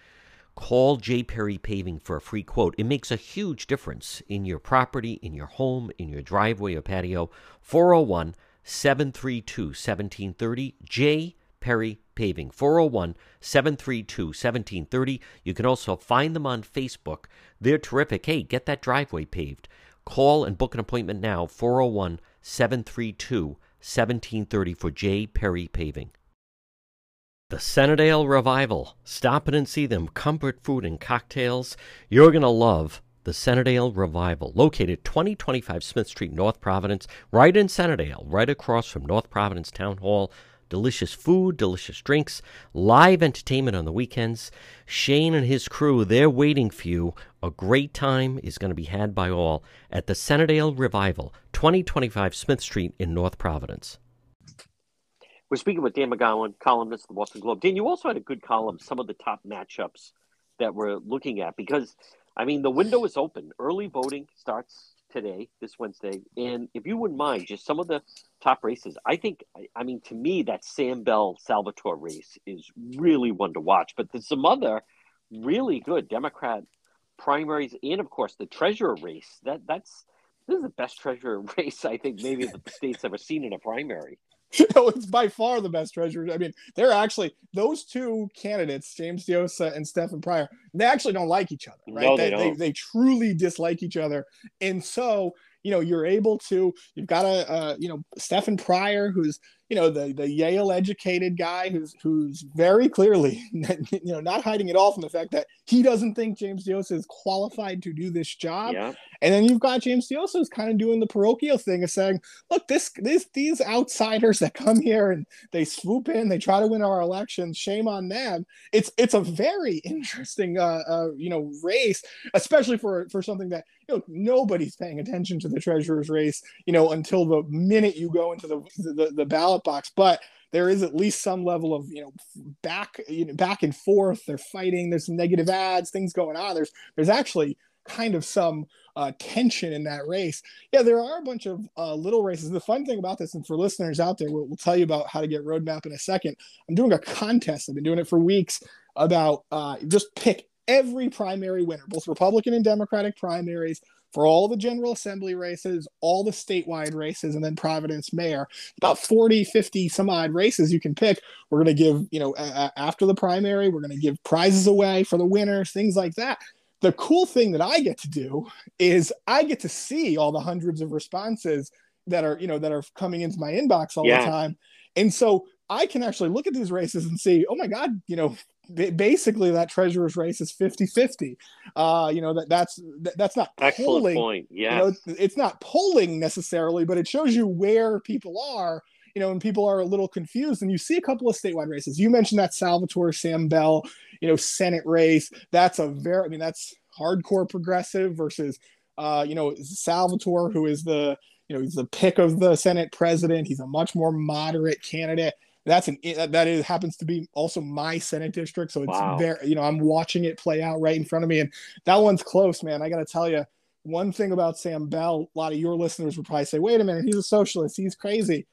[SPEAKER 5] call J. Perry Paving for a free quote. It makes a huge difference in your property, in your home, in your driveway or patio. 401 732 1730. J. Perry Paving. 401 732 1730. You can also find them on Facebook. They're terrific. Hey, get that driveway paved. Call and book an appointment now 401 732 1730 for J. Perry Paving. The Centerdale Revival. Stop in and see them. Comfort food and cocktails. You're going to love the Centerdale Revival, located 2025 Smith Street, North Providence, right in Centerdale, right across from North Providence Town Hall delicious food, delicious drinks, live entertainment on the weekends. Shane and his crew, they're waiting for you. A great time is going to be had by all at the Centerdale Revival, 2025 Smith Street in North Providence.
[SPEAKER 1] We're speaking with Dan McGowan, columnist of the Boston Globe. Dan, you also had a good column, some of the top matchups that we're looking at, because, I mean, the window is open. Early voting starts today, this Wednesday. And if you wouldn't mind, just some of the top races. I think, I mean, to me, that Sam Bell Salvatore race is really one to watch. But there's some other really good Democrat primaries, and of course the treasurer race. That that's this is the best treasurer race I think maybe the state's ever seen in a primary.
[SPEAKER 2] you know, it's by far the best treasurer. I mean, they're actually those two candidates, James Diossa and Stephen Pryor, they actually don't like each other, right?
[SPEAKER 4] No,
[SPEAKER 2] they,
[SPEAKER 4] they
[SPEAKER 2] they, they truly dislike each other. And so, you know, you're able to, you've got a, uh, you know, Stephen Pryor, who's, you know, the, the Yale educated guy who's, who's very clearly, you know, not hiding at all from the fact that he doesn't think James Diossa is qualified to do this job.
[SPEAKER 4] Yeah.
[SPEAKER 2] And then you've got James Diossa who's kind of doing the parochial thing of saying, look, this, this, these outsiders that come here and they swoop in, they try to win our elections. Shame on them. It's, it's a very interesting, uh, uh, you know, race, especially for, for something that, you know, nobody's paying attention to the treasurer's race, you know, until the minute you go into the, the, the ballot box. But there is at least some level of, you know, back, you know, back and forth. They're fighting. There's some negative ads, things going on. There's, there's actually kind of some uh, tension in that race. Yeah, there are a bunch of uh, little races. The fun thing about this, and for listeners out there, we'll, we'll, tell you about how to get Rhode Map in a second. I'm doing a contest. I've been doing it for weeks about uh, just pick every primary winner, both Republican and Democratic primaries for all the general assembly races, all the statewide races, and then Providence mayor. About 40, 50 some odd races you can pick. We're going to give, you know, a- after the primary, we're going to give prizes away for the winners, things like that the cool thing that I get to do is I get to see all the hundreds of responses that are, you know, that are coming into my inbox all
[SPEAKER 4] Yeah.
[SPEAKER 2] the time. And so I can actually look at these races and see, oh my God, you know, basically that treasurer's race is 50 50. Uh, you know, that that's, that, that's not
[SPEAKER 4] Excellent
[SPEAKER 2] polling.
[SPEAKER 4] point.
[SPEAKER 2] You
[SPEAKER 4] Yeah.
[SPEAKER 2] know, it's, it's not polling necessarily, but it shows you where people are. You know, and people are a little confused, and you see a couple of statewide races. You mentioned that Salvatore Sam Bell, you know, Senate race. That's a very, I mean, that's hardcore progressive versus, uh, you know, Salvatore, who is the, you know, he's the pick of the Senate president. He's a much more moderate candidate. That's an that is happens to be also my Senate district, so it's
[SPEAKER 4] Wow.
[SPEAKER 2] very, you know, I'm watching it play out right in front of me, and that one's close, man. I got to tell you, one thing about Sam Bell, a lot of your listeners would probably say, "Wait a minute, he's a socialist. He's crazy."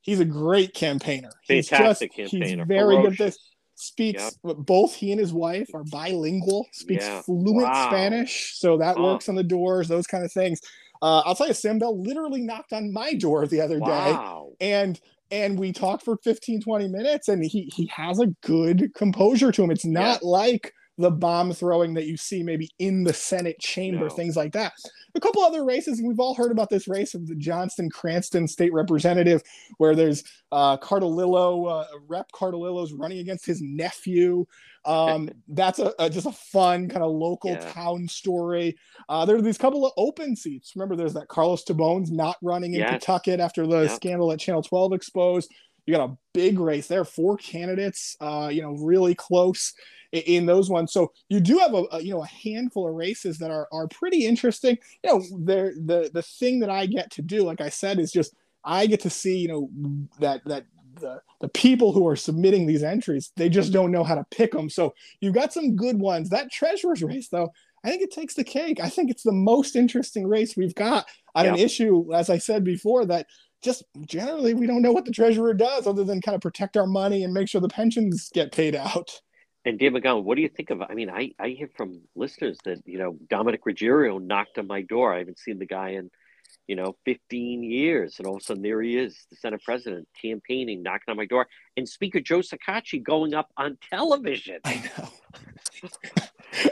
[SPEAKER 2] He's a great campaigner. He's
[SPEAKER 4] Fantastic
[SPEAKER 2] just,
[SPEAKER 4] campaigner.
[SPEAKER 2] He's very good at this. Speaks both he and his wife are bilingual. Speaks
[SPEAKER 4] Yeah.
[SPEAKER 2] fluent
[SPEAKER 4] Wow.
[SPEAKER 2] Spanish, so that works on the doors. Those kind of things. Uh, I'll tell you, Sam Bell literally knocked on my door the other day and and we talk for 15 20 minutes and he he has a good composure to him. It's not like the bomb throwing that you see maybe in the senate chamber
[SPEAKER 4] No.
[SPEAKER 2] things like that. A couple other races and we've all heard about this race of the johnston cranston state representative where there's uh cardillo uh, rep cardillo's running against his nephew um that's a, a just a fun kind of local
[SPEAKER 4] Yeah.
[SPEAKER 2] town story uh there are these couple of open seats remember there's that carlos tobon's not running in
[SPEAKER 4] Yes.
[SPEAKER 2] Pawtucket after the
[SPEAKER 4] Yep.
[SPEAKER 2] scandal at channel 12 exposed you got a big race there four candidates uh you know really close i- in those ones so you do have a, a you know a handful of races that are are pretty interesting you know there the the thing that i get to do like i said is just i get to see you know that that the, the people who are submitting these entries they just don't know how to pick them so you've got some good ones that treasurer's race though i think it takes the cake i think it's the most interesting race we've got on an
[SPEAKER 4] Yeah.
[SPEAKER 2] issue as i said before that just generally we don't know what the treasurer does other than kind of protect our money and make sure the pensions get paid out
[SPEAKER 4] And Dan McGowan, what do you think of? I mean, I, I hear from listeners that you know Dominick Ruggerio knocked on my door. I haven't seen the guy in you know 15 years, and all of a sudden there he is, the Senate President, campaigning, knocking on my door, and Speaker Joe Shekarchi going up on television.
[SPEAKER 2] I know.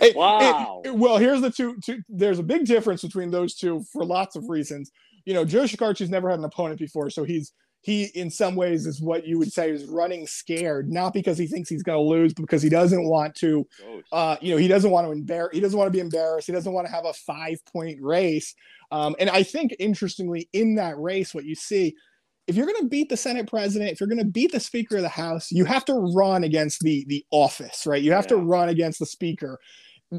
[SPEAKER 2] It-
[SPEAKER 4] Wow.
[SPEAKER 2] it- well, here's the two, two. There's a big difference between those two for lots of reasons. You know, Joe Shekarchi's never had an opponent before, so he's he in some ways is what you would say is running scared, not because he thinks he's going to lose, but because he doesn't want to uh, you know, he doesn't want to embarrass. He doesn't want to be embarrassed. He doesn't want to have a five point race. Um, and I think interestingly, in that race, what you see, if you're going to beat the Senate president, if you're going to beat the Speaker of the House, you have to run against the the office, right? You have to run against the Speaker.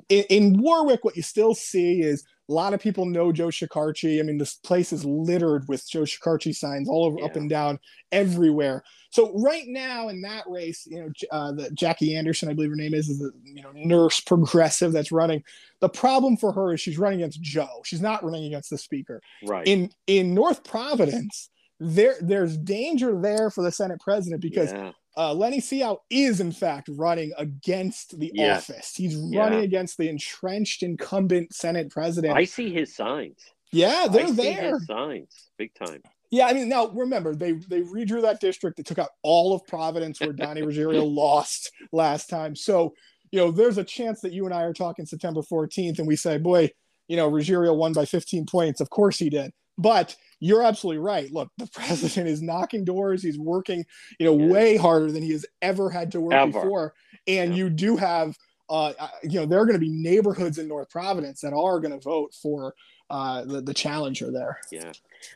[SPEAKER 2] In, in Warwick, what you still see is a lot of people know Joe Shekarchi. I mean, this place is littered with Joe Shekarchi signs all over, up and down, everywhere. So right now in that race, you know, uh, the Jackie Anderson, I believe her name is, is a you know nurse progressive that's running. The problem for her is she's running against Joe. She's not running against the speaker.
[SPEAKER 4] right.
[SPEAKER 2] In in North Providence, there there's danger there for the Senate president because
[SPEAKER 4] yeah.
[SPEAKER 2] Uh, Lenny Cioe is in fact running against the office. He's
[SPEAKER 4] Yeah.
[SPEAKER 2] running against the entrenched incumbent Senate president.
[SPEAKER 4] I see his signs.
[SPEAKER 2] yeah, they're
[SPEAKER 4] I see
[SPEAKER 2] there.
[SPEAKER 4] his signs big time.
[SPEAKER 2] Yeah, I mean, now remember they they redrew that district. They took out all of Providence where Donnie Ruggerio lost last time. So you know, there's a chance that you and I are talking September 14th, and we say, boy, you know, Ruggerio won by 15 points. Of course he did. But you're absolutely right. Look, the president is knocking doors. He's working, you know, yeah. way harder than he has ever had to work ever. before. And yeah. you do have, uh, you know, there are going to be neighborhoods in North Providence that are going to vote for uh, the the challenger there.
[SPEAKER 4] Yeah,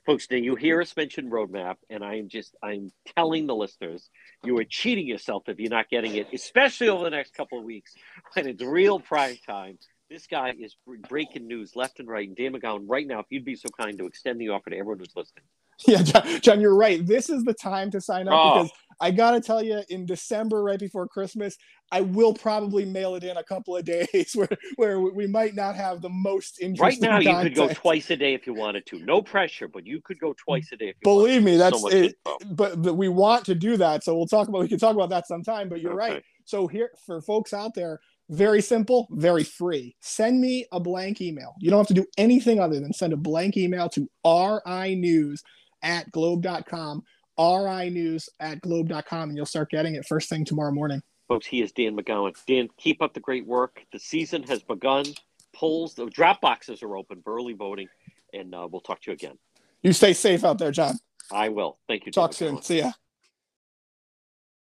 [SPEAKER 4] folks. Now you hear us mention Rhode Map, and I'm just I'm telling the listeners you are cheating yourself if you're not getting it, especially over the next couple of weeks when it's real prime time. This guy is breaking news left and right. And Dan McGowan, right now, if you'd be so kind to extend the offer to everyone who's listening.
[SPEAKER 2] Yeah, John, John, you're right. This is the time to sign up oh. because I got to tell you, in December, right before Christmas, I will probably mail it in a couple of days where, where we might not have the most interesting.
[SPEAKER 4] Right now,
[SPEAKER 2] content.
[SPEAKER 4] you could go twice a day if you wanted to. No pressure, but you could go twice a day.
[SPEAKER 2] Believe me, that's so it. But, but, we want to do that, so we'll talk about. We can talk about that sometime. But you're okay. right. So here, for folks out there, very simple, very free. Send me a blank email. You don't have to do anything other than send a blank email to rinews at globe.com, rinews at globe.com, and you'll start getting it first thing tomorrow morning.
[SPEAKER 4] Folks, he is Dan McGowan. Dan, keep up the great work. The season has begun. Polls, the drop boxes are open for early voting, and uh, we'll talk to you again.
[SPEAKER 2] You stay safe out there, John.
[SPEAKER 4] I will. Thank you.
[SPEAKER 2] Talk soon. See ya.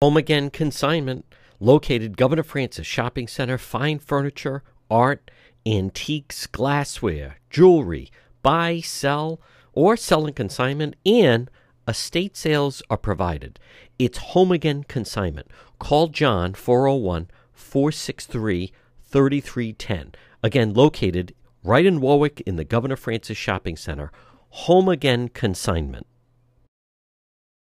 [SPEAKER 1] Home Again Consignment located Governor Francis Shopping Center, fine furniture, art, antiques, glassware, jewelry, buy, sell, or sell in consignment, and estate sales are provided. It's Home Again Consignment. Call John 401 463 3310. Again, located right in Warwick in the Governor Francis Shopping Center. Home Again Consignment